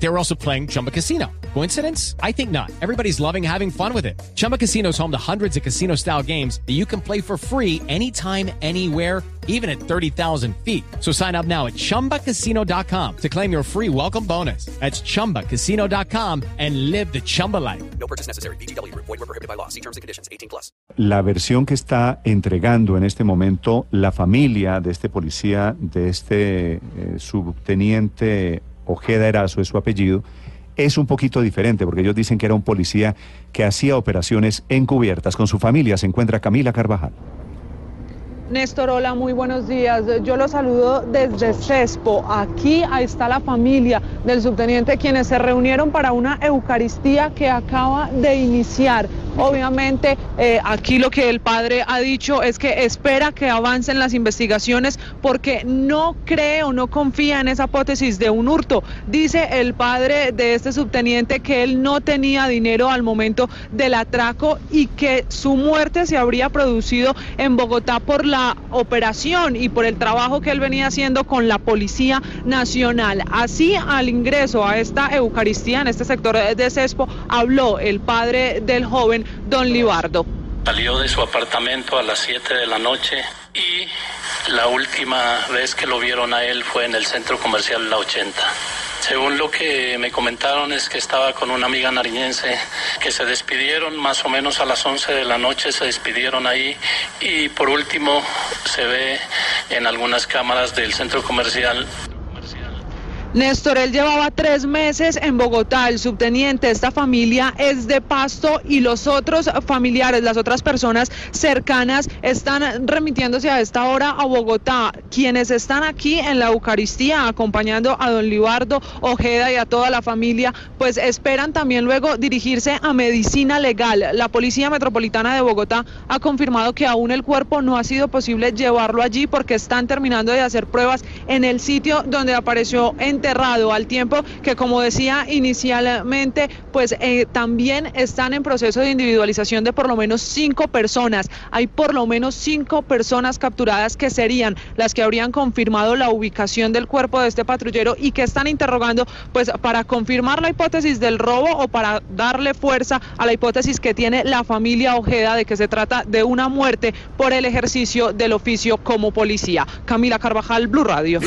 They were also playing Chumba Casino. Coincidence? I think not. Everybody's loving having fun with it. Chumba Casino is home to hundreds of casino style games that you can play for free anytime, anywhere, even at 30,000 feet. So sign up now at chumbacasino.com to claim your free welcome bonus. That's chumbacasino.com and live the Chumba life. No purchase necessary. BGW. Void were prohibited by law. See terms and conditions. 18 plus. La versión que está entregando en este momento la familia de este policía, de este eh, subteniente Ojeda Erazo, es su apellido, es un poquito diferente, porque ellos dicen que era un policía que hacía operaciones encubiertas. Con su familia se encuentra Camila Carvajal. Néstor, hola, muy buenos días. Yo los saludo desde CESPO. Aquí ahí está la familia del subteniente, quienes se reunieron para una Eucaristía que acaba de iniciar. Obviamente, eh, aquí lo que el padre ha dicho es que espera que avancen las investigaciones porque no cree o no confía en esa hipótesis de un hurto. Dice el padre de este subteniente que él no tenía dinero al momento del atraco y que su muerte se habría producido en Bogotá por la operación y por el trabajo que él venía haciendo con la Policía Nacional. Así, al ingreso a esta Eucaristía en este sector de Cespo, habló el padre del joven, don Libardo. Salió de su apartamento a las 7 de la noche y la última vez que lo vieron a él fue en el centro comercial La 80. Según lo que me comentaron es que estaba con una amiga nariñense que se despidieron más o menos a las 11 de la noche, se despidieron ahí y por último se ve en algunas cámaras del centro comercial Néstor, él llevaba tres meses en Bogotá, el subteniente, esta familia es de Pasto y los otros familiares, las otras personas cercanas están remitiéndose a esta hora a Bogotá. Quienes están aquí en la Eucaristía acompañando a don Libardo Ojeda y a toda la familia, pues esperan también luego dirigirse a medicina legal. La Policía Metropolitana de Bogotá ha confirmado que aún el cuerpo no ha sido posible llevarlo allí porque están terminando de hacer pruebas en el sitio donde apareció en enterrado, al tiempo que, como decía inicialmente, pues eh, también están en proceso de individualización de por lo menos cinco personas. Hay por lo menos cinco personas capturadas que serían las que habrían confirmado la ubicación del cuerpo de este patrullero y que están interrogando pues para confirmar la hipótesis del robo o para darle fuerza a la hipótesis que tiene la familia Ojeda de que se trata de una muerte por el ejercicio del oficio como policía. Camila Carvajal, Blue Radio.